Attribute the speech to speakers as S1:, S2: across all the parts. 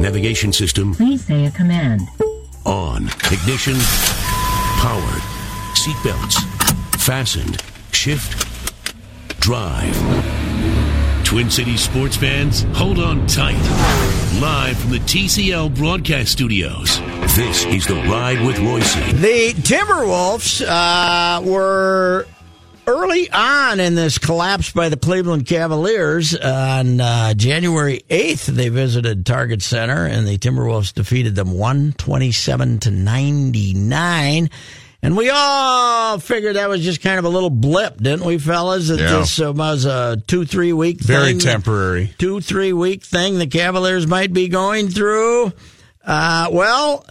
S1: Navigation system
S2: Please say a command.
S1: on. Ignition powered. Seatbelts fastened. Shift drive. Twin Cities sports fans, hold on tight. Live from the TCL broadcast studios. This is the Ride with Reusse.
S3: The Timberwolves uh, were early on in this collapse by the Cleveland Cavaliers on uh, January 8th. They visited Target Center and the Timberwolves defeated them 127 to 99. And we all figured that was just kind of a little blip, didn't we, fellas? That
S4: Yeah.
S3: this uh, was a two, three week
S4: Very
S3: thing.
S4: temporary.
S3: Two, three week thing the Cavaliers might be going through. Uh, well,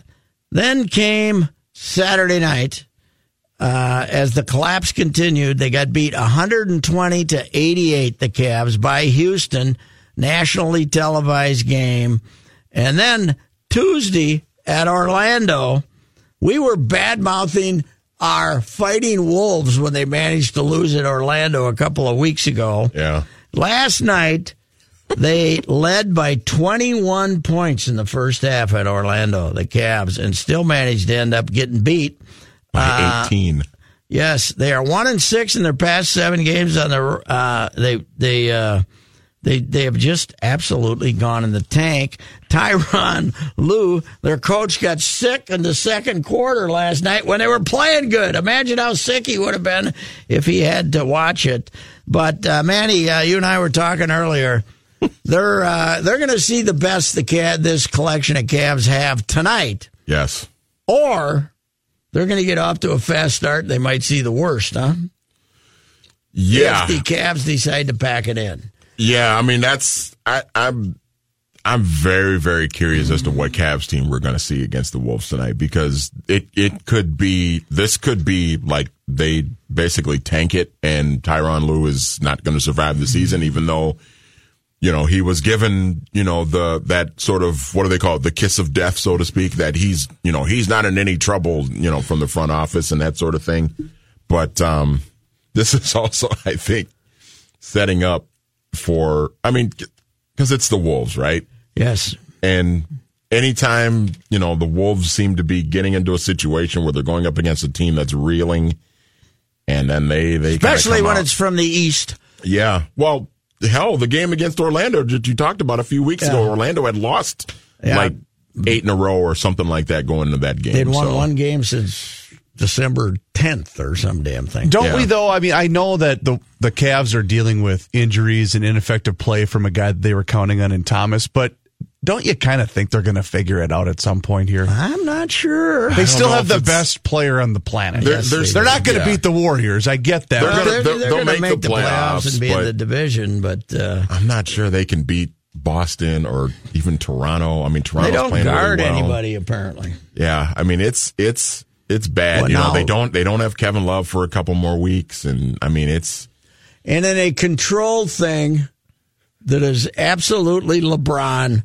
S3: then came Saturday night. Uh, as the collapse continued, they got beat 120 to 88, the Cavs, by Houston, nationally televised game. And then Tuesday at Orlando, we were bad mouthing our fighting wolves when they managed to lose at Orlando a couple of weeks ago.
S4: Yeah.
S3: Last night, they led by 21 points in the first half at Orlando, the Cavs, and still managed to end up getting beat.
S4: By 18.
S3: Yes, they are one and six in their past seven games. On the uh, they they uh, they they have just absolutely gone in the tank. Tyronn Lue, their coach, got sick in the second quarter last night when they were playing good. Imagine how sick he would have been if he had to watch it. But uh, Manny, uh, you and I were talking earlier. they're uh, they're going to see the best the cat this collection of Cavs have tonight,
S4: Yes.
S3: or they're going to get off to a fast start. They might see the worst, huh?
S4: Yeah.
S3: if the Cavs decide to pack it in.
S4: Yeah. I mean, that's, I, I'm, I'm very, very curious as to what Cavs team we're going to see against the Wolves tonight because it, it could be, this could be like they basically tank it and Tyronn Lue is not going to survive the season, even though, you know, he was given, you know, the, that sort of, what do they call it? The kiss of death, so to speak, that he's, you know, he's not in any trouble, you know, from the front office and that sort of thing. But, um, this is also, I think, setting up for, I mean, because it's the Wolves, right?
S3: Yes.
S4: And anytime, you know, the Wolves seem to be getting into a situation where they're going up against a team that's reeling and then they, they
S3: Especially when
S4: out-
S3: it's from the East.
S4: yeah. Well, hell, the game against Orlando that you talked about a few weeks ago, Orlando had lost
S3: Yeah.
S4: like eight in a row or something like that going into that game.
S3: They'd won
S4: so-
S3: one game since December 10th or some damn thing.
S5: Don't
S4: Yeah.
S5: we though? I mean, I know that the the Cavs are dealing with injuries and ineffective play from a guy that they were counting on in Thomas, but don't you kind of think they're going to figure it out at some point here?
S3: I'm not sure.
S5: They still have the best player on the planet.
S4: They're-
S5: Yes,
S4: they're-
S5: they're not going to
S4: yeah.
S5: beat the Warriors. I get that.
S4: They're
S3: Well,
S4: gonna-
S3: they're,
S4: they'll-
S3: they're
S4: they'll
S3: gonna
S4: make the
S3: the playoffs
S4: playoffs,
S3: and be in
S4: but-
S3: the division, but uh,
S4: I'm not sure they can beat Boston or even Toronto. I mean, Toronto's
S3: they don't
S4: playing really
S3: guard
S4: well.
S3: anybody apparently.
S4: Yeah, I mean it's it's it's bad.
S3: Well,
S4: you know,
S3: now-
S4: they don't they don't have Kevin Love for a couple more weeks, and I mean it's
S3: And in a controlled thing that is absolutely LeBron,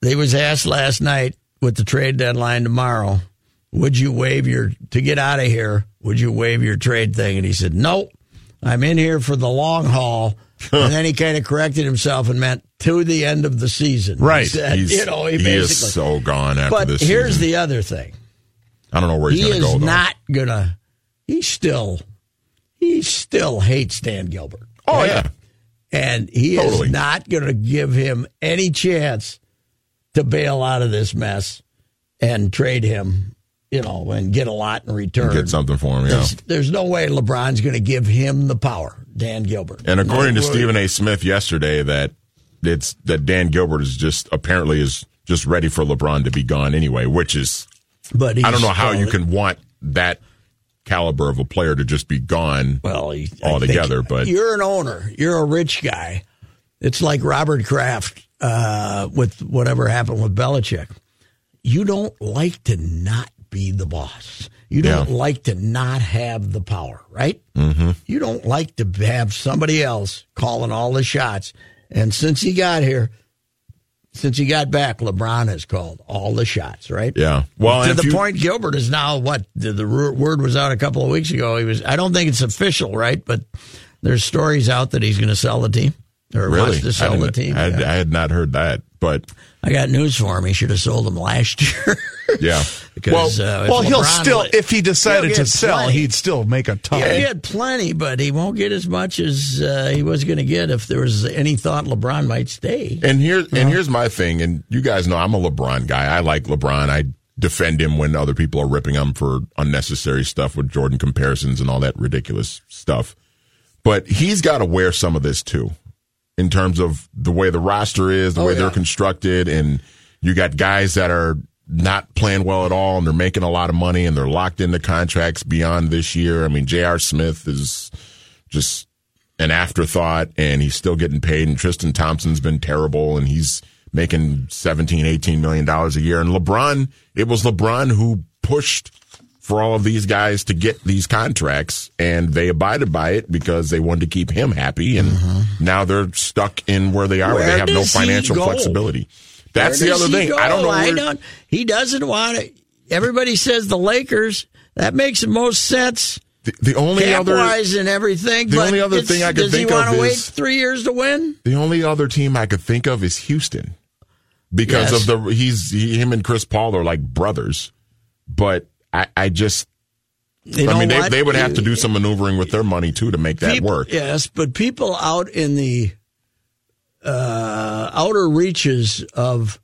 S3: they was asked last night with the trade deadline tomorrow, would you waive your to get out of here? Would you waive your trade thing? And he said, "Nope, I'm in here for the long haul." and then he kind of corrected himself and meant to the end of the season. He
S5: Right.
S3: said,
S4: he's
S3: you know, he,
S4: he
S3: basically.
S4: is so gone after
S3: but
S4: this.
S3: here's
S4: season.
S3: the other thing.
S4: I don't know where he's
S3: He
S4: going to go. He is
S3: not gonna. He still, he still hates Dan Gilbert.
S4: Oh yeah,
S3: and he
S4: Totally.
S3: is not going to give him any chance to bail out of this mess and trade him, you know, and get a lot in return.
S4: get something for him. Yeah.
S3: There's, there's no way LeBron's going to give him the power, Dan Gilbert.
S4: And according to
S3: No way.
S4: Stephen A. Smith yesterday, that it's that Dan Gilbert is just apparently is just ready for LeBron to be gone anyway, which is
S3: but
S4: I don't know how
S3: he's-
S4: you can want that caliber of a player to just be gone.
S3: well he,
S4: altogether, but-
S3: you're an owner, you're a rich guy. It's like Robert Kraft uh, with whatever happened with Belichick. You don't like to not be the boss. You don't
S4: Yeah.
S3: like to not have the power, right? Mm-hmm. You don't like to have somebody else calling all the shots. And since he got here, since he got back, LeBron has called all the shots, right?
S4: Yeah. Well,
S3: to the
S4: you-
S3: point, Gilbert is now what the, the word was out a couple of weeks ago. He was. I don't think it's official, right? But there's stories out that he's going to sell the team or
S4: Really?
S3: wants to sell
S4: I,
S3: the
S4: didn't-
S3: team.
S4: I,
S3: yeah.
S4: I had not heard that, but
S3: I got news for him. He should have sold them last year.
S4: yeah.
S3: because
S4: well,
S3: uh, if
S5: Well, he'll still,
S3: would-
S5: if he decided to sell,
S3: plenty.
S5: he'd still make a ton.
S3: he had plenty, but he won't get as much as uh, he was going to get if there was any thought LeBron might stay.
S4: And here and here's my thing, and you guys know I'm a LeBron guy. I like LeBron. I defend him when other people are ripping him for unnecessary stuff with Jordan comparisons and all that ridiculous stuff. But he's got to wear some of this too, in terms of the way the roster is, the
S3: Oh,
S4: way
S3: yeah.
S4: they're constructed, and you got guys that are not playing well at all, and they're making a lot of money, and they're locked into contracts beyond this year. I mean, J.R. Smith is just an afterthought and he's still getting paid and Tristan Thompson's been terrible and he's making 17 18 million dollars a year and LeBron it was LeBron who pushed for all of these guys to get these contracts and they abided by it because they wanted to keep him happy and mm-hmm. now they're stuck in where they are where,
S3: Where
S4: they have no financial flexibility that's
S3: Where
S4: the other thing
S3: go?
S4: I don't know
S3: I don't. He doesn't want it. Everybody says the Lakers. That makes the most sense.
S4: the, the only
S3: cap
S4: other
S3: wise and everything.
S4: the only other thing I could think of does he
S3: want to wait
S4: is-
S3: three years to win?
S4: The only other team I could think of is Houston because
S3: Yes.
S4: of the he's he, him and Chris Paul are like brothers. But I, I just
S3: You
S4: I mean they, they would have to do some maneuvering with their money too to make that
S3: people,
S4: work.
S3: Yes, but people out in the uh, outer reaches of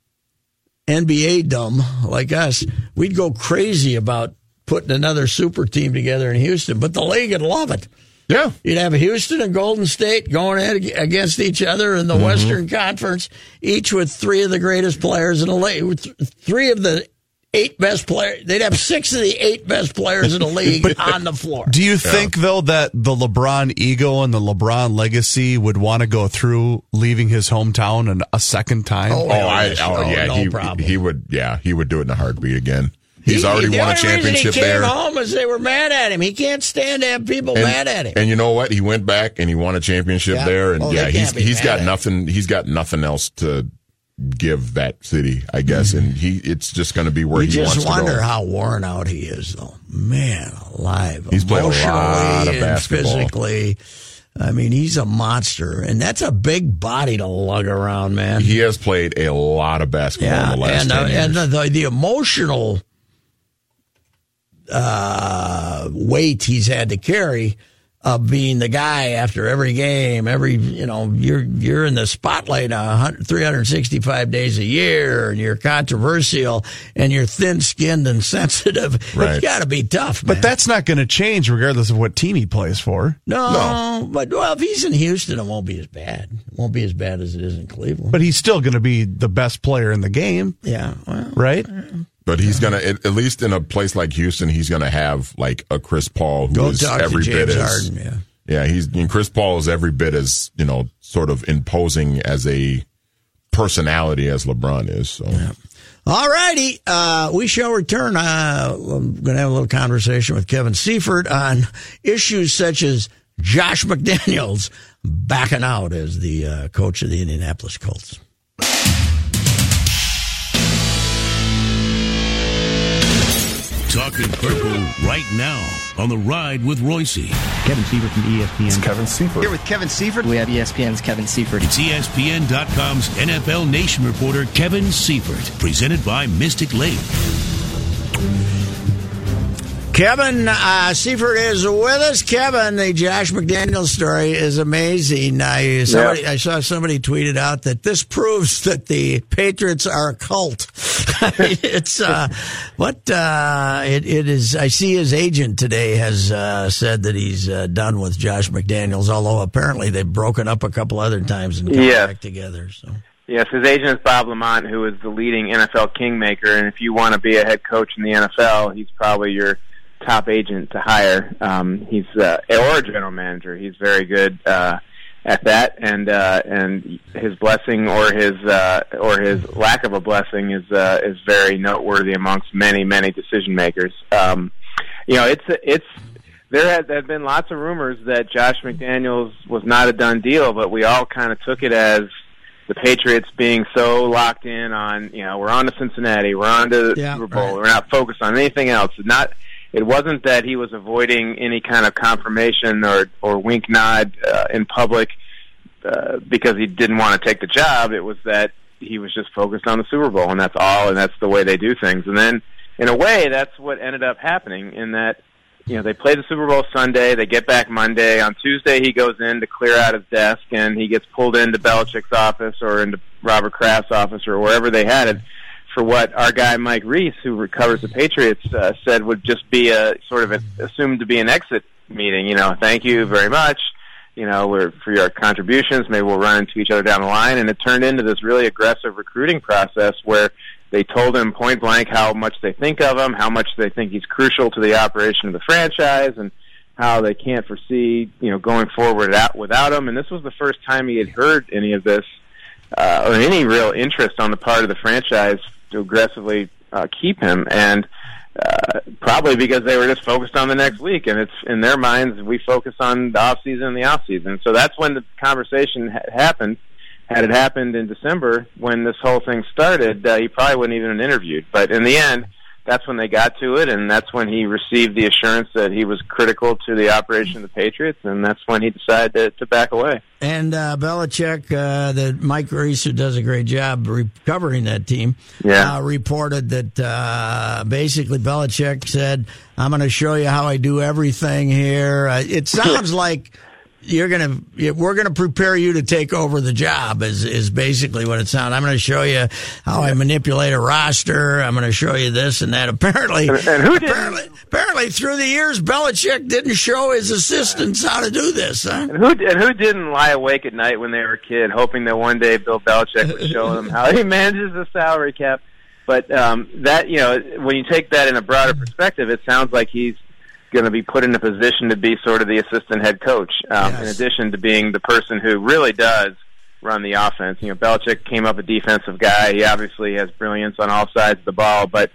S3: NBA dumb like us, we'd go crazy about putting another super team together in Houston. But the league would love it.
S4: Yeah.
S3: You'd have Houston and Golden State going at, against each other in the
S4: Mm-hmm.
S3: Western Conference, each with three of the greatest players in the league. Three of the eight best players. They'd have six of the eight best players in the league on the floor.
S5: Do you think though that the LeBron ego and the LeBron legacy would want to go through leaving his hometown and a second time?
S3: Oh,
S4: Oh, I oh
S3: Oh,
S4: yeah,
S3: no
S4: he
S3: problem.
S4: he would yeah, he would do it in a heartbeat again. He's
S3: He-
S4: already
S3: the
S4: won a
S3: only reason
S4: championship
S3: he came
S4: there.
S3: home is they were mad at him. He can't stand to have people mad at him.
S4: And you know what? He went back and he won a championship
S3: Yeah.
S4: there. And
S3: Oh,
S4: yeah, he's
S3: be
S4: he's
S3: mad
S4: got
S3: at him.
S4: nothing. He's got nothing else to give that city, I guess. And he, it's just going to be where
S3: you
S4: he wants to go.
S3: Just wonder how worn out he is, though. Man alive.
S4: He's played a lot of basketball.
S3: physically. I mean, he's a monster, and that's a big body to lug around, man.
S4: he has played a lot of basketball
S3: yeah,
S4: in the last
S3: and,
S4: 10
S3: uh,
S4: years.
S3: and the, the emotional uh, weight he's had to carry of being the guy after every game, every you know, you're you're in the spotlight 365 days a year, and you're controversial, and you're thin-skinned and sensitive.
S4: Right.
S3: It's got to be tough,
S5: But that's not going to change regardless of what team he plays for.
S3: no, no, but well, if he's in Houston, it won't be as bad. It won't be as bad as it is in Cleveland.
S5: But he's still going to be the best player in the game,
S3: yeah, well,
S5: right?
S4: But he's gonna at, at least in a place like Houston, he's gonna have like a Chris Paul who
S3: go
S4: is
S3: talk
S4: every
S3: to
S4: bit
S3: James
S4: as
S3: Harden. Yeah.
S4: yeah. He's and Chris Paul is every bit as you know sort of imposing as a personality as LeBron is. So
S3: All righty. Uh, we shall return. Uh, I'm going to have a little conversation with Kevin Seifert on issues such as Josh McDaniels backing out as the uh, coach of the Indianapolis Colts.
S1: Talking Purple right now on the ride with Reusse.
S2: Kevin Seifert from ESPN.
S6: Kevin Seifert.
S7: Here with Kevin Seifert.
S8: We have ESPN's Kevin Seifert.
S1: It's ESPN.com's NFL Nation reporter Kevin Seifert, presented by Mystic Lake.
S3: Kevin uh, Seifert is with us. Kevin, the Josh McDaniels story is amazing. I, somebody, I saw somebody tweeted out that this proves that the Patriots are a cult. it's uh, what uh, it, it is. I see his agent today has uh, said that he's uh, done with Josh McDaniels. Although apparently they've broken up a couple other times and come
S9: Yeah.
S3: back together. So
S9: Yes, his agent is Bob LaMonte, who is the leading NFL kingmaker. And if you want to be a head coach in the NFL, he's probably your top agent to hire. Um, he's uh, or a general manager. He's very good. Uh, at that, and uh, and his blessing or his uh, or his lack of a blessing is uh, is very noteworthy amongst many many decision makers. Um, you know, it's it's there had, there had been lots of rumors that Josh McDaniels was not a done deal, but we all kind of took it as the Patriots being so locked in on you know we're on to Cincinnati, we're on to the
S3: Yeah,
S9: Super Bowl,
S3: right.
S9: we're not focused on anything else. Not it wasn't that he was avoiding any kind of confirmation or or wink nod uh, in public uh, because he didn't want to take the job. It was that he was just focused on the Super Bowl, and that's all, and that's the way they do things. And then, in a way, that's what ended up happening. In that, you know, they play the Super Bowl Sunday, they get back Monday. On Tuesday, he goes in to clear out his desk, and he gets pulled into Belichick's office or into Robert Kraft's office or wherever they had it. For what our guy Mike Reiss, who recovers the Patriots, uh, said would just be a sort of a, assumed to be an exit meeting. You know, thank you very much you know, we're, for your contributions. Maybe we'll run into each other down the line. And it turned into this really aggressive recruiting process where they told him point blank how much they think of him, how much they think he's crucial to the operation of the franchise, and how they can't foresee, you know, going forward out without him. And this was the first time he had heard any of this uh, or any real interest on the part of the franchise to aggressively uh, keep him. And uh, probably because they were just focused on the next week, and it's in their minds we focus on the off season and the off season. So that's when the conversation ha- happened. Had it happened in December when this whole thing started, uh, he probably wouldn't even have interviewed. But in the end, that's when they got to it, and that's when he received the assurance that he was critical to the operation of the Patriots, and that's when he decided to, to back away.
S3: And uh, Belichick, uh, that Mike Reiss, who does a great job recovering that team,
S9: Yeah.
S3: uh, reported that uh, basically Belichick said, "I'm going to show you how I do everything here." Uh, it sounds like you're going to we're going to prepare you to take over the job is is basically what it sounds. I'm going to show you how I manipulate a roster. I'm going to show you this and that. Apparently,
S9: And- and who
S3: apparently, apparently through the years, Belichick didn't show his assistants how to do this. Huh?
S9: And who and who didn't lie awake at night when they were a kid, hoping that one day Bill Belichick would show them how he manages the salary cap? But um, that you know, when you take that in a broader perspective, it sounds like he's going to be put in a position to be sort of the assistant head coach, um, in addition to being the person who really does run the offense. You know, Belichick came up a defensive guy. He obviously has brilliance on all sides of the ball, but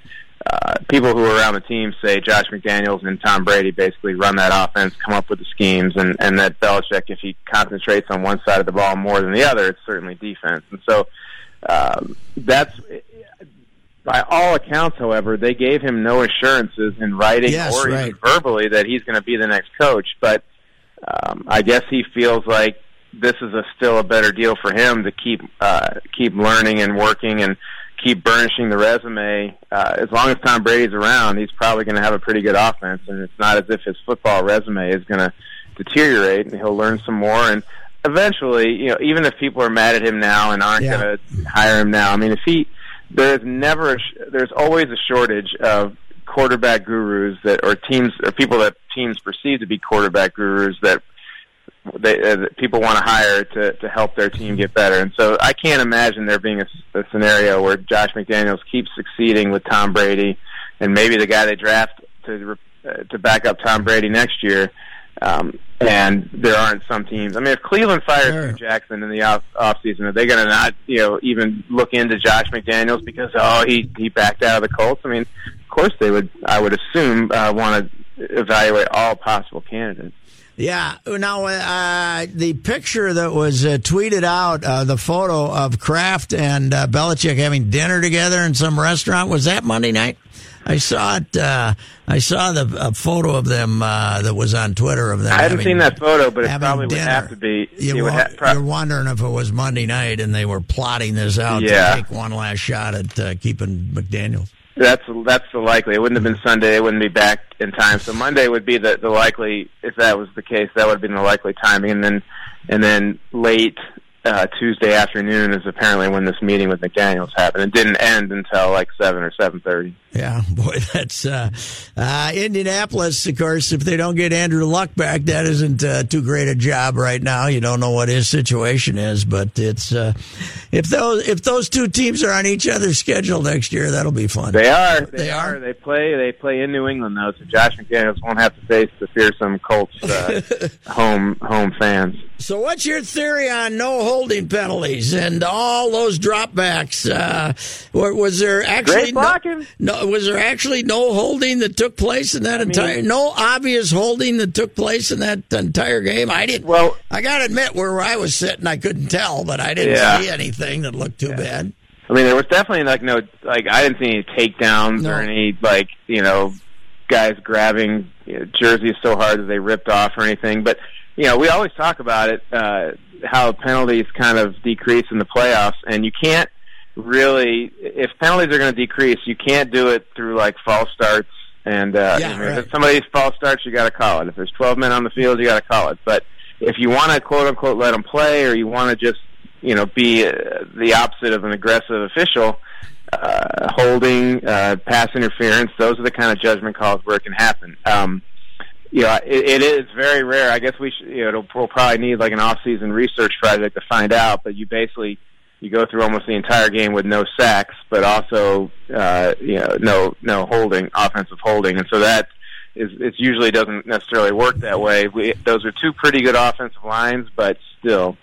S9: uh, people who are around the team say Josh McDaniels and Tom Brady basically run that offense, come up with the schemes, and, and that Belichick, if he concentrates on one side of the ball more than the other, it's certainly defense. And so um, that's, by all accounts, however, they gave him no assurances in writing
S3: Yes,
S9: or
S3: right.
S9: even verbally that he's going to be the next coach. But um, I guess he feels like this is a still a better deal for him to keep uh, keep learning and working and keep burnishing the resume. Uh, as long as Tom Brady's around, he's probably going to have a pretty good offense, and it's not as if his football resume is going to deteriorate, and he'll learn some more. And eventually, you know, even if people are mad at him now and aren't
S3: Yeah.
S9: going to hire him now, I mean, if he there's never a sh- there's always a shortage of quarterback gurus that or teams or people that teams perceive to be quarterback gurus that they uh, that people want to hire to to help their team get better. And so I can't imagine there being a scenario where Josh McDaniels keeps succeeding with Tom Brady, and maybe the guy they draft to uh, to back up Tom Brady next year. Um, and there aren't some teams. I mean, if Cleveland fires
S3: Sure.
S9: Jackson in the off off season, are they going to not, you know, even look into Josh McDaniels because oh he he backed out of the Colts? I mean, of course they would. I would assume uh, want to evaluate all possible candidates.
S3: Yeah. Now, uh, the picture that was uh, tweeted out, uh, the photo of Kraft and uh, Belichick having dinner together in some restaurant, was that Monday night? I saw it. Uh, I saw the a photo of them uh, that was on Twitter of them.
S9: I haven't
S3: having-
S9: seen that photo, but it probably would have to be.
S3: You wa-
S9: ha- pro-
S3: you're wondering if it was Monday night and they were plotting this out
S9: Yeah.
S3: to take one last shot at uh, keeping McDaniel.
S9: That's that's the likely. It wouldn't have been hmm. Sunday. It wouldn't be back in time. So Monday would be the the likely. If that was the case, that would have been the likely timing. And then and then late uh, Tuesday afternoon is apparently when this meeting with McDaniels happened. It didn't end until like seven or seven thirty.
S3: Yeah, boy, that's uh, uh, Indianapolis. Of course, if they don't get Andrew Luck back, that isn't uh, too great a job right now. You don't know what his situation is, but it's uh, if those if those two teams are on each other's schedule next year, that'll be fun.
S9: They are. They,
S3: They are?
S9: They play. They play in New England though, so Josh McDaniels won't have to face the fearsome Colts uh, home home fans.
S3: So, what's your theory on no holding penalties and all those dropbacks? Uh, wa- was there actually no, no? Was there actually no holding that took place in that entire? No obvious holding that took place in that entire game. I didn't.
S9: Well-
S3: I got to admit, where I was sitting, I couldn't tell, but I didn't
S9: Yeah.
S3: see anything that looked too bad.
S9: I mean, there was definitely like no, like I didn't see any takedowns
S3: No.
S9: or any like you know guys grabbing you know, jerseys so hard that they ripped off or anything. But you know, we always talk about it uh, how penalties kind of decrease in the playoffs, and you can't really if penalties are going to decrease, you can't do it through like false starts. And uh,
S3: Yeah,
S9: I
S3: right.
S9: if somebody's false starts, you got to call it. If there's 12 men on the field, you got to call it. But if you want to quote unquote let them play, or you want to just you know be uh, the opposite of an aggressive official, uh, holding, uh, pass interference, those are the kind of judgment calls where it can happen. Um, know, it, it is very rare. I guess we should, you know, we'll probably need like an off-season research project to find out. But you basically you go through almost the entire game with no sacks, but also uh, you know no no holding, offensive holding, and so that is it usually doesn't necessarily work that way. We, those are two pretty good offensive lines, but still,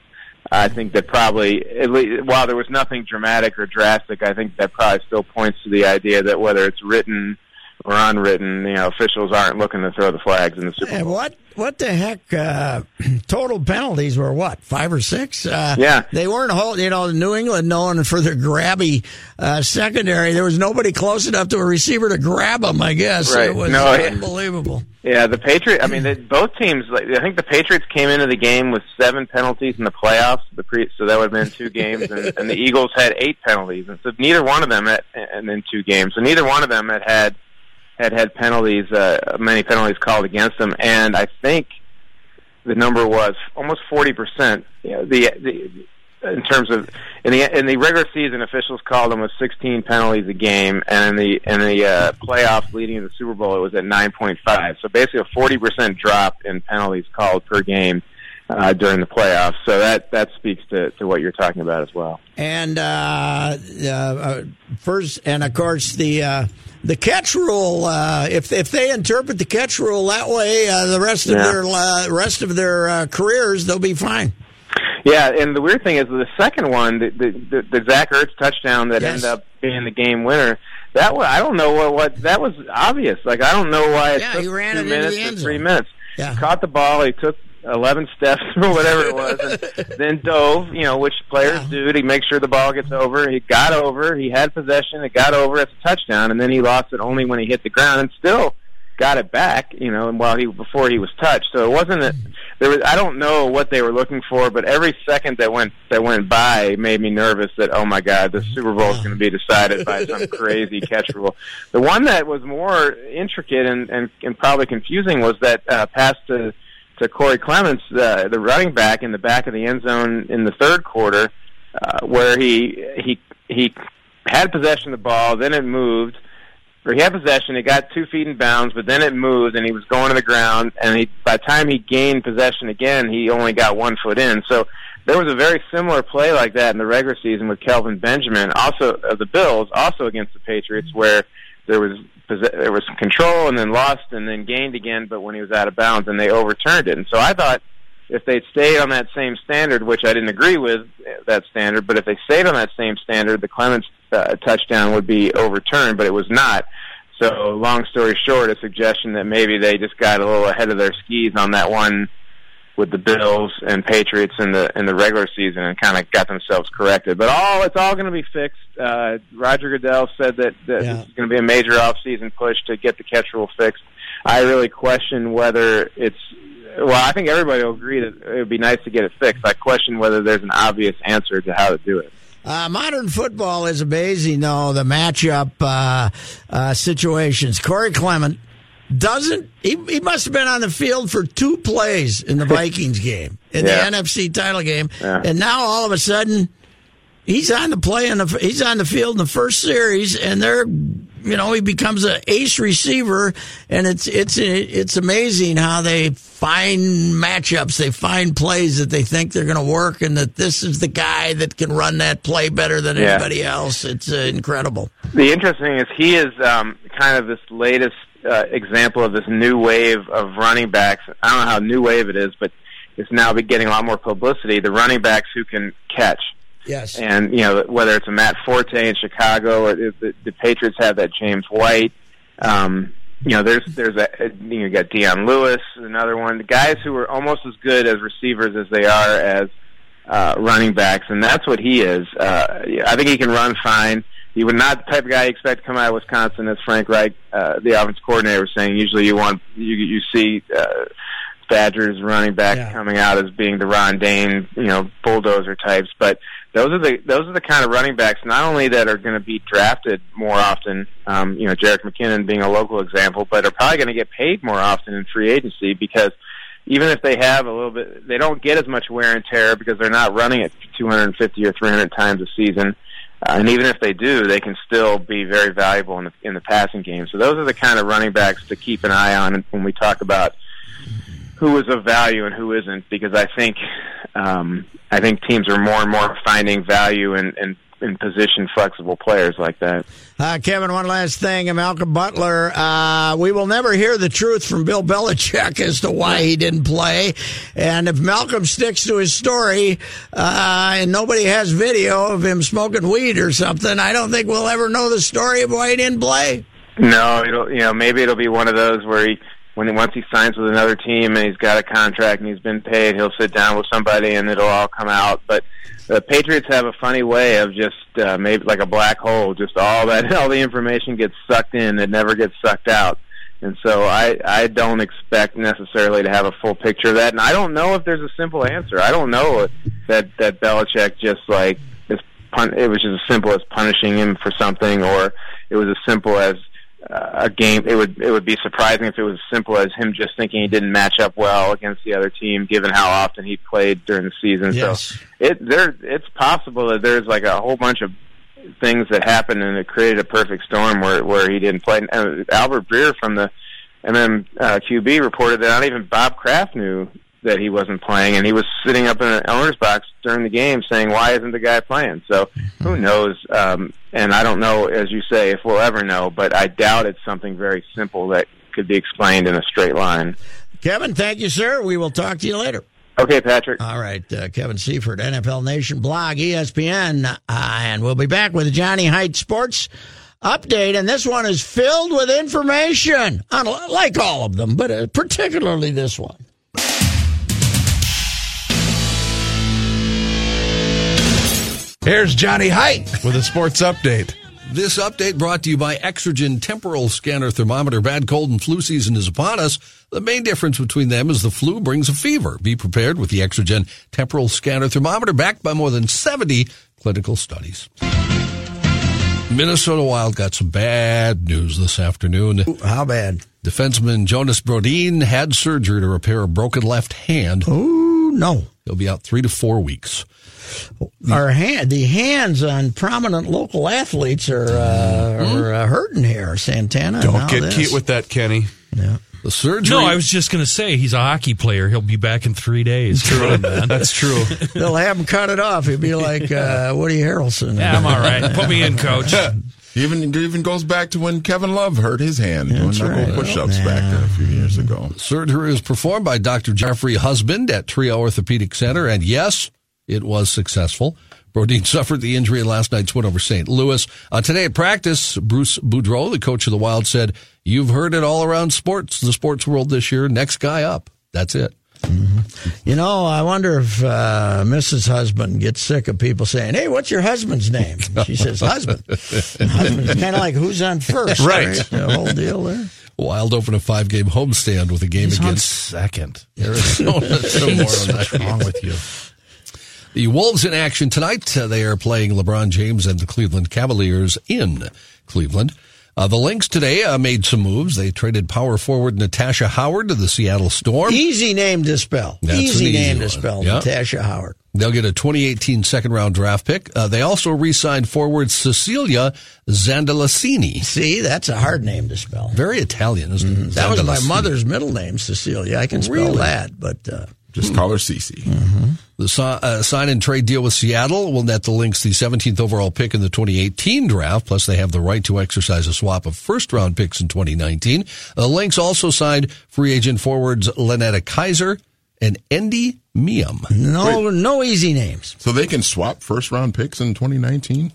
S9: I think that probably at least, while there was nothing dramatic or drastic, I think that probably still points to the idea that whether it's written or unwritten, you know, officials aren't looking to throw the flags in the Super Bowl.
S3: what what the heck? Uh, total penalties were what five or six? Uh,
S9: Yeah.
S3: they weren't holding. You know, New England known for their grabby uh, secondary. There was nobody close enough to a receiver to grab them. I guess
S9: Right.
S3: it was
S9: No,
S3: unbelievable.
S9: Yeah, the Patriots. I mean, they, both teams. Like, I think the Patriots came into the game with seven penalties in the playoffs. The pre, so that would have been two games, and, and the Eagles had eight penalties, and so neither one of them had, and then two games. So neither one of them had had had had penalties, uh, many penalties called against them, and I think the number was almost forty percent. You know, the, the in terms of in the in the regular season, officials called them with 16 penalties a game, and in the in the uh, playoffs leading to the Super Bowl, it was at 9.5. So basically, a 40 percent drop in penalties called per game uh, during the playoffs. So that that speaks to to what you're talking about as well.
S3: And uh, uh, uh, first, and of course the uh, the catch rule. Uh, if if they interpret the catch rule that way, uh, the rest of
S9: Yeah.
S3: their uh, rest of their uh, careers, they'll be fine.
S9: Yeah, and the weird thing is the second one, the the, the, the Zach Ertz touchdown that
S3: Yes.
S9: ended up being the game winner. That was I don't know what what that was obvious. Like I don't know why it
S3: Yeah,
S9: took
S3: he ran
S9: two
S3: it into
S9: minutes
S3: the
S9: or
S3: end
S9: three minutes.
S3: Yeah.
S9: Caught the ball, he took eleven steps or whatever it was, and then dove. You know, which players
S3: Yeah.
S9: do to make sure the ball gets over. He got over. He had possession. It got over. It's a touchdown, and then he lost it only when he hit the ground, and still got it back. You know, and while he before he was touched, so it wasn't a there was I don't know what they were looking for, but every second that went that went by made me nervous that oh my god, the Super Bowl is going to be decided by some crazy catch rule. The one that was more intricate and and, and probably confusing was that uh, pass to to Corey Clements, uh, the running back in the back of the end zone in the third quarter, uh, where he he he had possession of the ball, then it moved or he had possession. It got two feet in bounds, but then it moved, and he was going to the ground. And he, by the time he gained possession again, he only got one foot in. So there was a very similar play like that in the regular season with Kelvin Benjamin, also of the Bills, also against the Patriots, where there was there was some control and then lost and then gained again, but when he was out of bounds, and they overturned it. And so I thought if they'd stayed on that same standard, which I didn't agree with that standard, but if they stayed on that same standard, the Clement's uh, touchdown would be overturned, but it was not. So, long story short, a suggestion that maybe they just got a little ahead of their skis on that one with the Bills and Patriots in the in the regular season and kind of got themselves corrected. But all it's all going to be fixed. Uh, Roger Goodell said that, that
S3: Yeah.
S9: this is going to be a major off-season push to get the catch rule fixed. I really question whether it's well. I think everybody will agree that it would be nice to get it fixed. I question whether there's an obvious answer to how to do it.
S3: Uh, modern football is amazing, though, the matchup uh, uh, situations. Corey Clement doesn't, he, he must have been on the field for two plays in the Vikings game. in
S9: Yeah.
S3: the NFC title game,
S9: Yeah.
S3: and now all of a sudden he's on the play in the he's on the field in the first series, and they're you know he becomes an ace receiver, and it's it's it's amazing how they find matchups, they find plays that they think they're going to work, and that this is the guy that can run that play better than
S9: Yeah.
S3: anybody else. It's uh, incredible.
S9: The interesting is he is um, kind of this latest uh, example of this new wave of running backs. I don't know how new wave it is, but it's now be getting a lot more publicity. The running backs who can catch.
S3: Yes.
S9: And you know whether it's a Matt Forte in Chicago or the, the, the Patriots have that James White. Um, you know, there's there's a you, know, you got Dion Lewis, another one. The guys who are almost as good as receivers as they are as uh, running backs, and that's what he is. Uh, I think he can run fine. He would not the type of guy you expect to come out of Wisconsin, as Frank Reich, uh, the offense coordinator, was saying. Usually, you want you you see. Uh, Badgers running back
S3: Yeah.
S9: coming out as being the Ron Dayne, you know, bulldozer types. But those are the those are the kind of running backs not only that are going to be drafted more often, um, you know, Jerick McKinnon being a local example, but are probably going to get paid more often in free agency because even if they have a little bit, they don't get as much wear and tear because they're not running it 250 or 300 times a season. And even if they do, they can still be very valuable in the in the passing game. So those are the kind of running backs to keep an eye on when we talk about who is of value and who isn't, because I think um, I think teams are more and more finding value in, in, in position flexible players like that.
S3: Uh, Kevin, one last thing. Malcolm Butler, uh, we will never hear the truth from Bill Belichick as to why he didn't play. And if Malcolm sticks to his story uh, and nobody has video of him smoking weed or something, I don't think we'll ever know the story of why he didn't play.
S9: No, it'll you know maybe it'll be one of those where he when once he signs with another team and he's got a contract and he's been paid, he'll sit down with somebody and it'll all come out. But the Patriots have a funny way of just uh, maybe like a black hole, just all that all the information gets sucked in, it never gets sucked out. And so I I don't expect necessarily to have a full picture of that, and I don't know if there's a simple answer. I don't know that that Belichick just like it was just as simple as punishing him for something, or it was as simple as uh, a game. It would it would be surprising if it was as simple as him just thinking he didn't match up well against the other team, given how often he played during the season.
S3: Yes.
S9: So it there it's possible that there's like a whole bunch of things that happened and it created a perfect storm where where he didn't play. And Albert Breer from the MM uh, QB reported that not even Bob Kraft knew that he wasn't playing, and he was sitting up in an owner's box during the game saying, "Why isn't the guy playing?" So who knows? Um, and I don't know, as you say, if we'll ever know. But I doubt it's something very simple that could be explained in a straight line.
S3: Kevin, thank you, sir. We will talk to you later.
S9: Okay, Patrick.
S3: All right, uh, Kevin Seifert, NFL Nation blog, ESPN, uh, and we'll be back with a Johnny Heidt Sports update. And this one is filled with information, on- like all of them, but uh, particularly this one.
S5: Here's Johnny Heidt with a sports update.
S6: This update brought to you by Exergen Temporal Scanner Thermometer. Bad cold and flu season is upon us. The main difference between them is the flu brings a fever. Be prepared with the Exergen Temporal Scanner Thermometer backed by more than 70 clinical studies. Minnesota Wild got some bad news this afternoon.
S3: How bad?
S6: Defenseman Jonas Brodin had surgery to repair a broken left hand.
S3: Oh, no.
S6: He'll be out three to four weeks.
S3: Our hand, the hands on prominent local athletes are uh, are uh, hurting here. Santana.
S5: Don't get
S3: this.
S5: cute with that, Kenny.
S6: The surgery.
S7: No, I was just going to say he's a hockey player. He'll be back in three days. True, man.
S5: That's true.
S3: They'll have him cut it off. He'd be like uh, Woody Harrelson.
S7: Yeah, I'm all right. Put me in, coach.
S4: Even it even goes back to when Kevin Love hurt his hand doing
S3: That's
S4: knuckle
S3: right.
S4: push-ups
S3: Yeah.
S4: back there a few years ago.
S6: Surgery was performed by Dr. Jeffrey Husband at TRIA Orthopedic Center, and yes, it was successful. Brodin suffered the injury in last night's win over St. Louis. Uh, today at practice, Bruce Boudreau, the coach of the Wild, said, You've heard it all around sports, the sports world this year. Next guy up. That's it.
S3: You know, I wonder if uh, Mrs. Husband gets sick of people saying, "Hey, what's your husband's name?" She says, "Husband." Husband's kind of like who's on first,
S5: Right.
S3: The whole deal there.
S6: Wild open a five game homestand with a game
S5: He's on
S6: against
S5: second.
S6: Arizona tomorrow
S5: What's wrong with you?
S6: The Wolves in action tonight. Uh, they are playing LeBron James and the Cleveland Cavaliers in Cleveland. Uh, the Lynx today uh, made some moves. They traded power forward Natasha Howard to the Seattle Storm.
S3: Easy name to spell.
S6: That's
S3: easy
S6: easy
S3: name
S6: one.
S3: to spell.
S6: Yeah.
S3: Natasha Howard.
S6: They'll get a 2018 second round draft pick. Uh, they also re-signed forward Cecilia Zandalasini.
S3: See, that's a hard name to spell.
S6: Very Italian, isn't it?
S3: That was my mother's middle name, Cecilia. I can spell
S6: Really?
S3: that, but uh,
S4: Just call her Cece.
S6: The uh, sign and trade deal with Seattle will net the Lynx the 17th overall pick in the 2018 draft. Plus, they have the right to exercise a swap of first round picks in 2019. The Lynx also signed free agent forwards Lynetta Kizer and Endy Miyem.
S3: no, no easy names.
S4: So they can swap first round picks in 2019?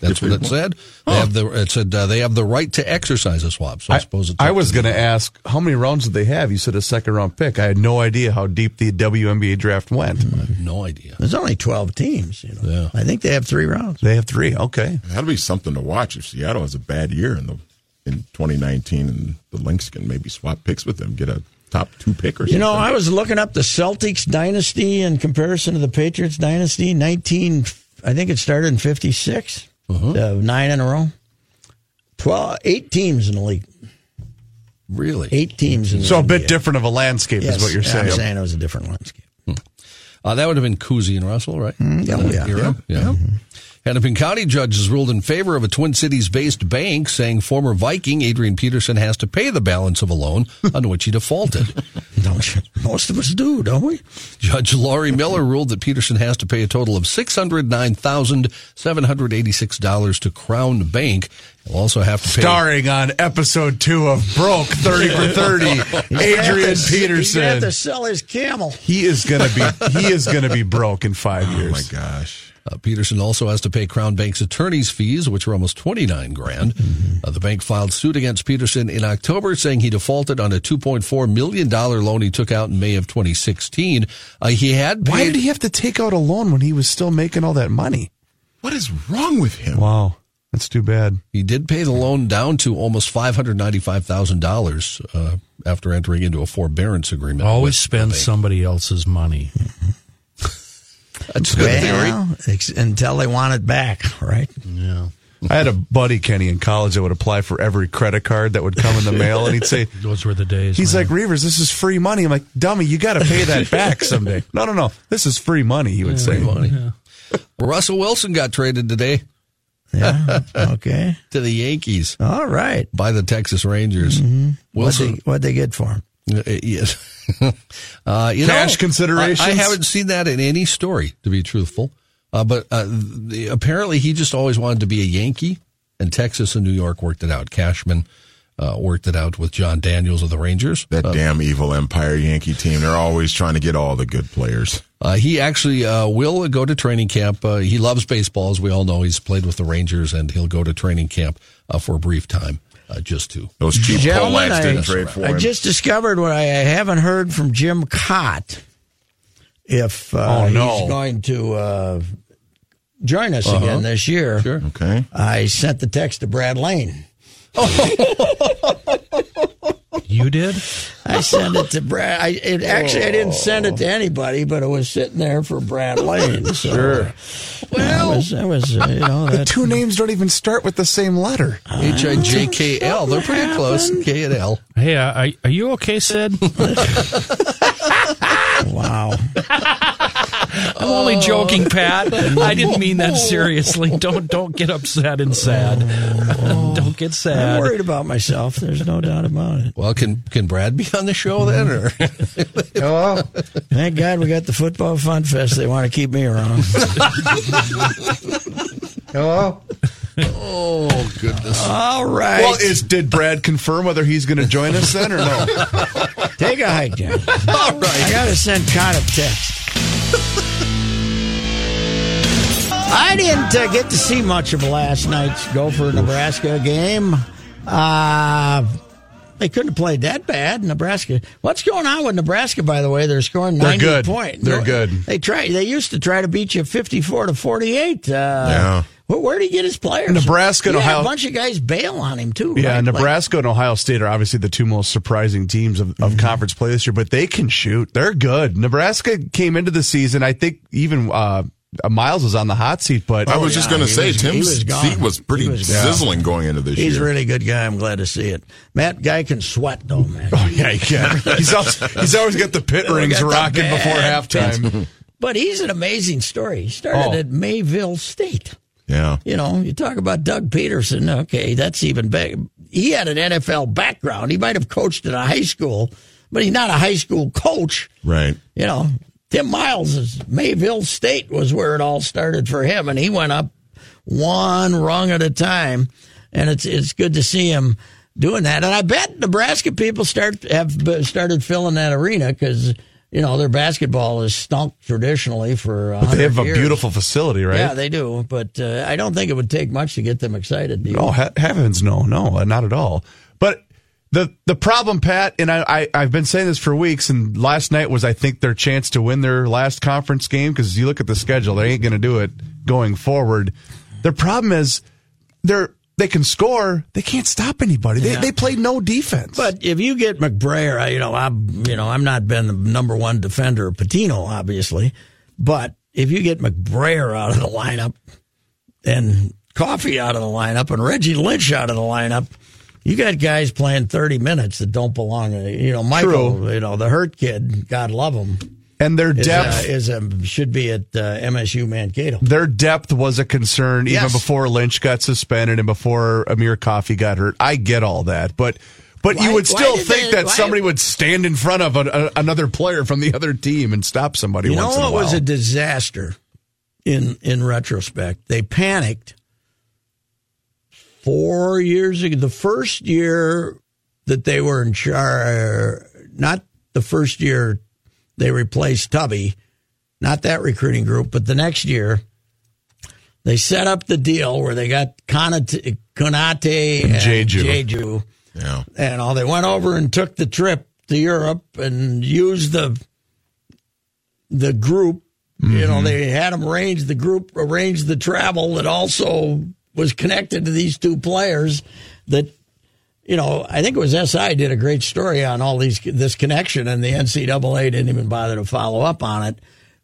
S6: That's what it said. They have the it said uh, they have the right to exercise a swap. So I,
S5: I,
S6: suppose it's
S5: I
S6: up
S5: was
S6: to
S5: going to ask how many rounds did they have? You said a second round pick. I had no idea how deep the WNBA draft went.
S6: I have no idea.
S3: There's only 12 teams, you know.
S6: Yeah.
S3: I think they have three rounds.
S5: They have three. Okay.
S4: That'll be something to watch if Seattle has a bad year in the in 2019 and the Lynx can maybe swap picks with them, get a top two pick or something.
S3: You know, I was looking up the Celtics dynasty in comparison to the Patriots dynasty. 19, I think it started in 56, uh, nine in a row. 12, eight teams in the league.
S6: Really?
S3: Eight teams in the
S5: So a bit different of a landscape
S3: Yes,
S5: is what you're saying.
S3: I'm saying it was a different landscape.
S6: Uh, that would have been Cousy and Russell, right?
S3: yeah,
S6: That
S3: yeah.
S6: era? yeah. Hennepin County judges ruled in favor of a Twin Cities-based bank, saying former Viking Adrian Peterson has to pay the balance of a loan on which he defaulted.
S3: Don't you? Most of us do, don't we?
S6: Judge Laurie Miller ruled that Peterson has to pay a total of $609,786 to Crown Bank. He'll also have to pay.
S5: Starring on episode two of Broke 30 for 30, Adrian
S3: He's gonna
S5: Peterson.
S3: have to sell his camel.
S5: He is gonna be he is gonna be broke in five
S4: oh my gosh.
S6: Uh, Peterson also has to pay Crown Bank's attorney's fees, which are almost 29 grand. Uh, the bank filed suit against Peterson in October, saying he defaulted on a $2.4 million loan he took out in May of 2016. Uh, he had paid.
S5: Why did he have to take out a loan when he was still making all that money?
S4: What is wrong with him?
S5: Wow, that's too bad.
S6: He did pay the loan down to almost $595,000 uh, after entering into a forbearance agreement.
S7: Always spend somebody else's money.
S6: That's a good theory.
S3: Well, ex- until they want it back, right?
S7: Yeah.
S5: I had a buddy Kenny in college that would apply for every credit card that would come in the mail, and he'd say,
S7: Those were the days.
S5: "He's
S7: man.
S5: like Reavers, this is free money." I'm like, "Dummy, you got to pay that back someday." no, no, no, this is free money. He would say.
S6: Funny. Russell Wilson got traded today
S3: Yeah. okay.
S6: to the Yankees
S3: All right.
S6: by the Texas Rangers. Mm-hmm.
S3: What'd
S6: Wilson,
S3: they, what'd they get for him?
S6: Uh, yes. uh, you
S5: Cash
S6: know,
S5: considerations?
S6: I, I haven't seen that in any story, to be truthful. Uh, but uh, the, apparently, he just always wanted to be a Yankee, and Texas and New York worked it out. Cashman uh, worked it out with Jon Daniels of the Rangers.
S4: That
S6: Uh,
S4: damn evil Empire Yankee team. They're always trying to get all the good players.
S6: Uh, he actually uh, will go to training camp. Uh, he loves baseball, as we all know. He's played with the Rangers, and he'll go to training camp uh, for a brief time, uh, just to.
S4: Those cheap
S3: Gentlemen,
S4: Polacks didn't
S3: I,
S4: trade for
S3: I
S4: him.
S3: just discovered what I haven't heard from Jim Cott. If uh,
S5: Oh, no.
S3: he's going to uh, join us again this year,
S6: Sure.
S4: okay.
S3: I sent the text to Brad Lane.
S7: You did?
S3: I sent it to Brad. I, it, actually, I didn't send it to anybody, but it was sitting there for Brad Lane. So, sure. Well, it was, it was uh, you know,
S5: The
S3: that,
S5: two names don't even start with the same letter.
S6: H I J K L. They're pretty close. K and L.
S7: Hey, uh, are, are you okay, Sid?
S3: wow.
S7: I'm only oh. joking, Pat. I didn't mean that seriously. Don't don't get upset and sad. Oh. don't get sad.
S3: I'm
S7: sad.
S3: worried about myself. There's no doubt about it.
S6: Well, can can Brad be on the show then? Or
S3: Hello. Oh, thank God we got the football fun fest. They want to keep me around. Hello.
S6: oh goodness.
S3: All right.
S5: Well, is did Brad confirm whether he's going to join us then or no?
S3: Take a hike, Jen.
S6: All right.
S3: I got to send Con a text. I didn't uh, get to see much of last night's Gopher Nebraska game. Uh, they couldn't have played that bad, Nebraska. What's going on with Nebraska? By the way, they're scoring
S5: They're
S3: ninety
S5: good.
S3: points.
S5: They're good.
S3: They try. They used to try to beat you fifty-four to forty-eight. Uh,
S4: Yeah.
S3: Where, did he get his players?
S5: Nebraska and
S3: had
S5: Ohio-
S3: A bunch of guys bail on him too.
S5: Yeah,
S3: right? Like-
S5: Nebraska and Ohio State are obviously the two most surprising teams of, of conference play this year, but they can shoot. They're good. Nebraska came into the season, I think even uh, Miles was on the hot seat, but
S4: I was just
S3: yeah,
S4: going to say
S3: was- he
S4: Tim's
S3: was gone.
S4: seat was pretty
S3: He was gone.
S4: sizzling going into this year.
S3: He's a really good guy. I'm glad to see it. Matt Guy can sweat though, man.
S5: oh yeah, yeah. he's always, he's always got the pit rings rocking before halftime.
S3: But he's an amazing story. He started
S5: Oh.
S3: at Mayville State.
S4: yeah.
S3: You know, you talk about Doug Pederson. Okay, that's even big. He had an NFL background. He might have coached at a high school, but he's not a high school coach.
S4: Right.
S3: You know, Tim Miles' Mayville State was where it all started for him, and he went up one rung at a time. And it's it's good to see him doing that. And I bet Nebraska people start have started filling that arena because you know their basketball is stunk traditionally for.
S5: They have a
S3: years.
S5: beautiful facility, right?
S3: Yeah, they do, but uh, I don't think it would take much to get them excited. Do you?
S5: Oh, he- heavens, no, no, not at all. But the the problem, Pat, and I, I I've been saying this for weeks, and last night was I think their chance to win their last conference game because you look at the schedule, they ain't going to do it going forward. Their problem is they're they can score, they can't stop anybody. They
S3: Yeah.
S5: they play no defense.
S3: But if you get McBrayer, you know, I'm, you know, I'm not been the number one defender of Pitino, obviously, but if you get McBrayer out of the lineup and Coffey out of the lineup and Reggie Lynch out of the lineup, you got guys playing 30 minutes that don't belong. You know, Michael,
S5: True.
S3: you know, the hurt kid, God love him,
S5: and their
S3: is,
S5: depth.
S3: uh, is a, should be at uh, MSU Mankato.
S5: their depth was a concern even
S3: Yes.
S5: before Lynch got suspended and before Amir Coffey got hurt. I get all that, but but
S3: Why-
S5: you would still think
S3: they-
S5: that somebody would stand in front of a, a, another player from the other team and stop somebody
S3: You know
S5: once in a
S3: what
S5: while.
S3: was a disaster in in retrospect? They panicked four years ago. The first year that they were in charge, not the first year they replaced Tubby, not that recruiting group, but the next year they set up the deal where they got Konate, Konate and
S5: Jeju.
S3: Jeju
S4: Yeah.
S3: and all they went over and took the trip to Europe and used the the group. You know, mm-hmm. they had them arrange the group, arrange the travel that also was connected to these two players. That you know, I think it was SI did a great story on all these this connection, and the NCAA didn't even bother to follow up on it.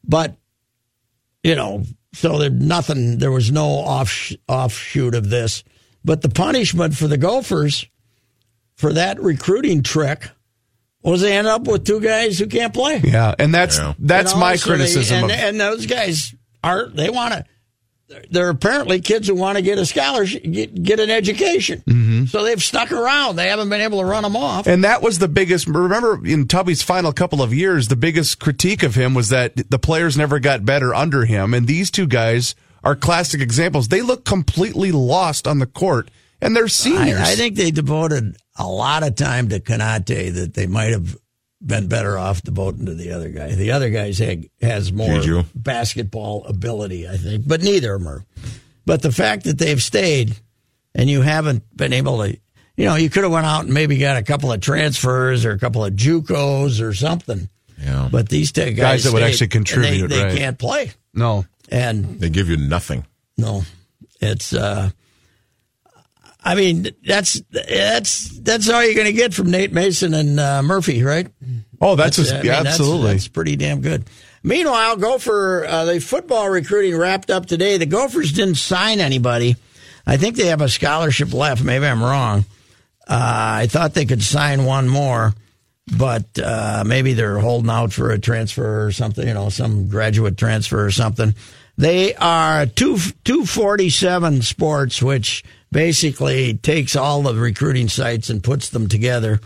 S3: But you know, so there nothing. There was no off offshoot of this. But the punishment for the Gophers for that recruiting trick was they end up with two guys who can't play.
S5: yeah, and that's
S4: Yeah.
S5: that's
S3: You know,
S5: my
S3: so they-
S5: criticism
S3: and,
S5: of
S3: and those guys are they want to. They're apparently kids who want to get a scholarship, get, get an education.
S5: Mm-hmm.
S3: So they've stuck around. They haven't been able to run them off.
S5: And that was the biggest. Remember, in Tubby's final couple of years, the biggest critique of him was that the players never got better under him. And these two guys are classic examples. They look completely lost on the court, and they're seniors.
S3: I, I think they devoted a lot of time to Konate that they might have been better off devoting to the other guy. The other guy's had, has more
S4: Juju.
S3: basketball ability, I think, but neither of them are. But the fact that they've stayed and you haven't been able to, you know, you could have went out and maybe got a couple of transfers or a couple of JUCOs or something.
S4: Yeah.
S3: But these two guys,
S5: Guys that would actually contribute,
S3: They, they
S5: right.
S3: can't play,
S5: no,
S3: and
S4: They give you nothing.
S3: no, it's. uh I mean, that's that's that's all you're going to get from Nate Mason and uh, Murphy, right?
S5: oh, that's, just,
S3: I mean,
S5: yeah,
S3: that's-
S5: absolutely.
S3: That's, pretty damn good. Meanwhile, Gopher, uh, the football recruiting wrapped up today. The Gophers didn't sign anybody. I think they have a scholarship left. Maybe I'm wrong. Uh, I thought they could sign one more, but uh, maybe they're holding out for a transfer or something. You know, some graduate transfer or something. They are two two forty seven Sports, which basically takes all the recruiting sites and puts them together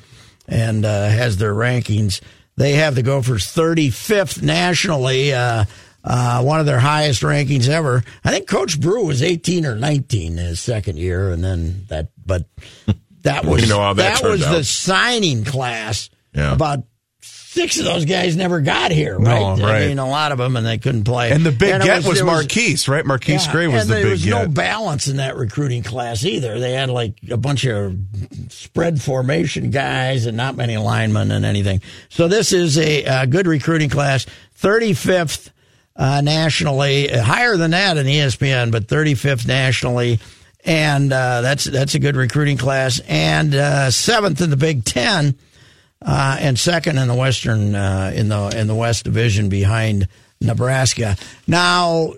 S3: and uh, has their rankings. They have the Gophers 35th nationally, uh, uh, one of their highest rankings ever. I think Coach Brew was 18 or 19 his second year, and then that, but that was
S4: We know that turned
S3: was
S4: out.
S3: the signing class.
S4: Yeah.
S3: About six of those guys never got here,
S5: No,
S3: right? I
S5: right.
S3: mean, a lot of them, and they couldn't play.
S5: and the big
S3: it
S5: get was,
S3: there
S5: Marquise, right? Marquise
S3: yeah,
S5: Gray was
S3: and
S5: the
S3: there
S5: big
S3: was
S5: get.
S3: no balance in that recruiting class either. They had like a bunch of spread formation guys and not many linemen and anything. So this is a, uh good recruiting class, 35th uh, nationally, higher than that in ESPN, but 35th nationally. And uh, that's that's a good recruiting class, and uh, seventh in the Big Ten, uh, and second in the Western uh, in the in the West Division behind Nebraska. Now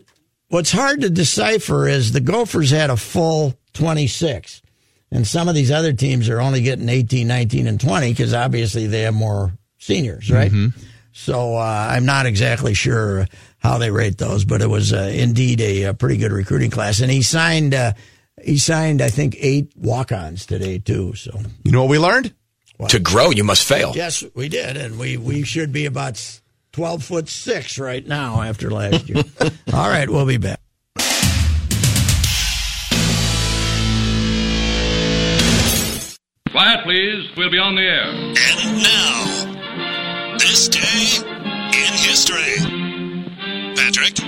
S3: what's hard to decipher is the Gophers had a full 26, and some of these other teams are only getting 18, 19, and 20 because obviously they have more seniors, right? So uh, I'm not exactly sure how they rate those, but it was uh, indeed a, a pretty good recruiting class, and he signed. Uh, he signed, I think, eight walk-ons today too. So
S5: You know what we learned?
S8: To grow, you must fail.
S3: Yes, we did, and we we should be about twelve foot six right now after last year. All right, we'll be back.
S10: Quiet, please. We'll be on the air.
S1: And now, this day in history. Patrick,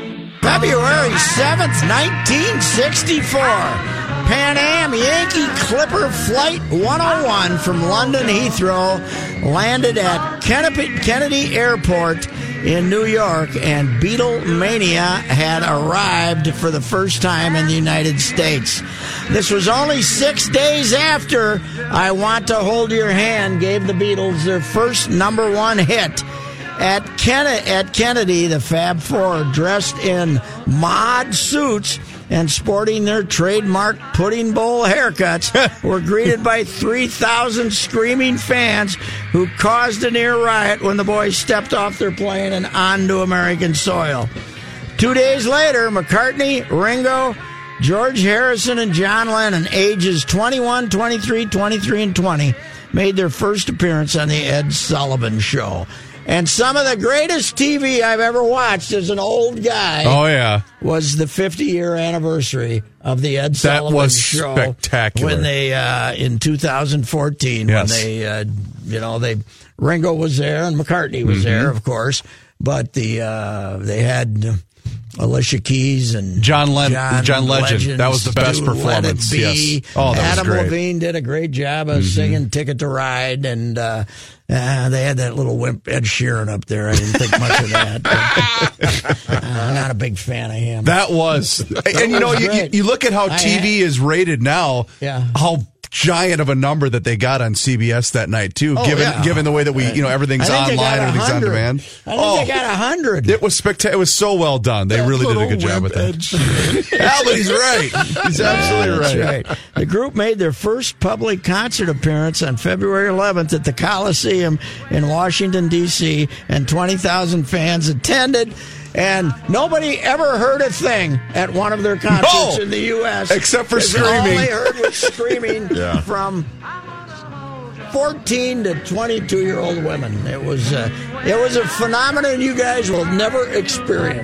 S3: February 7th, 1964. Pan Am Yankee Clipper Flight 101 from London Heathrow landed at Kennedy Airport in New York, and Beatlemania had arrived for the first time in the United States. This was only six days after I Want to Hold Your Hand gave the Beatles their first number one hit. At Kennedy, the Fab Four, dressed in mod suits and sporting their trademark pudding bowl haircuts, were greeted by 3,000 screaming fans who caused a near riot when the boys stepped off their plane and onto American soil. Two days later, McCartney, Ringo, George Harrison, and John Lennon, ages 21, 23, 23, and 20, made their first appearance on the Ed Sullivan Show. And some of the greatest TV I've ever watched as an old guy
S5: Oh yeah.
S3: was the 50 year anniversary of the Ed
S5: That
S3: Sullivan
S5: was
S3: Show.
S5: spectacular.
S3: When they uh, in 2014,
S5: Yes.
S3: when they uh, you know they Ringo was there and McCartney was
S5: Mm-hmm.
S3: there, of course, but the uh, they had. Alicia Keys and
S5: John Len- John Legend. That was the best
S3: It
S5: performance, yes. Oh, that was
S3: Adam
S5: great. Mm-hmm.
S3: Levine did a great job of singing "Ticket to Ride," and uh, uh, they had that little wimp Ed Sheeran up there. I didn't think much of that. but, uh, I'm not a big fan of him.
S5: That was, and you know, you, you look at how
S3: I
S5: TV is rated now.
S3: Yeah.
S5: How giant of a number that they got on CBS that night too.
S3: Oh,
S5: given
S3: yeah.
S5: given the way that we, you know, everything's
S3: I think they
S5: online, everything's on demand.
S3: I think they oh. got a hundred.
S5: It was spectacular. It was so well done. They really did a good job with that. Albert, right. He's absolutely right.
S3: right. The group made their first public concert appearance on February 11th at the Coliseum in Washington, D.C., and 20,000 fans attended. And nobody ever heard a thing at one of their concerts
S5: No!
S3: in the U.S.
S5: Except for
S3: 'cause All
S5: screaming.
S3: they heard was screaming
S4: Yeah.
S3: from 14 to 22 year old women. It was uh, it was a phenomenon you guys will never experience.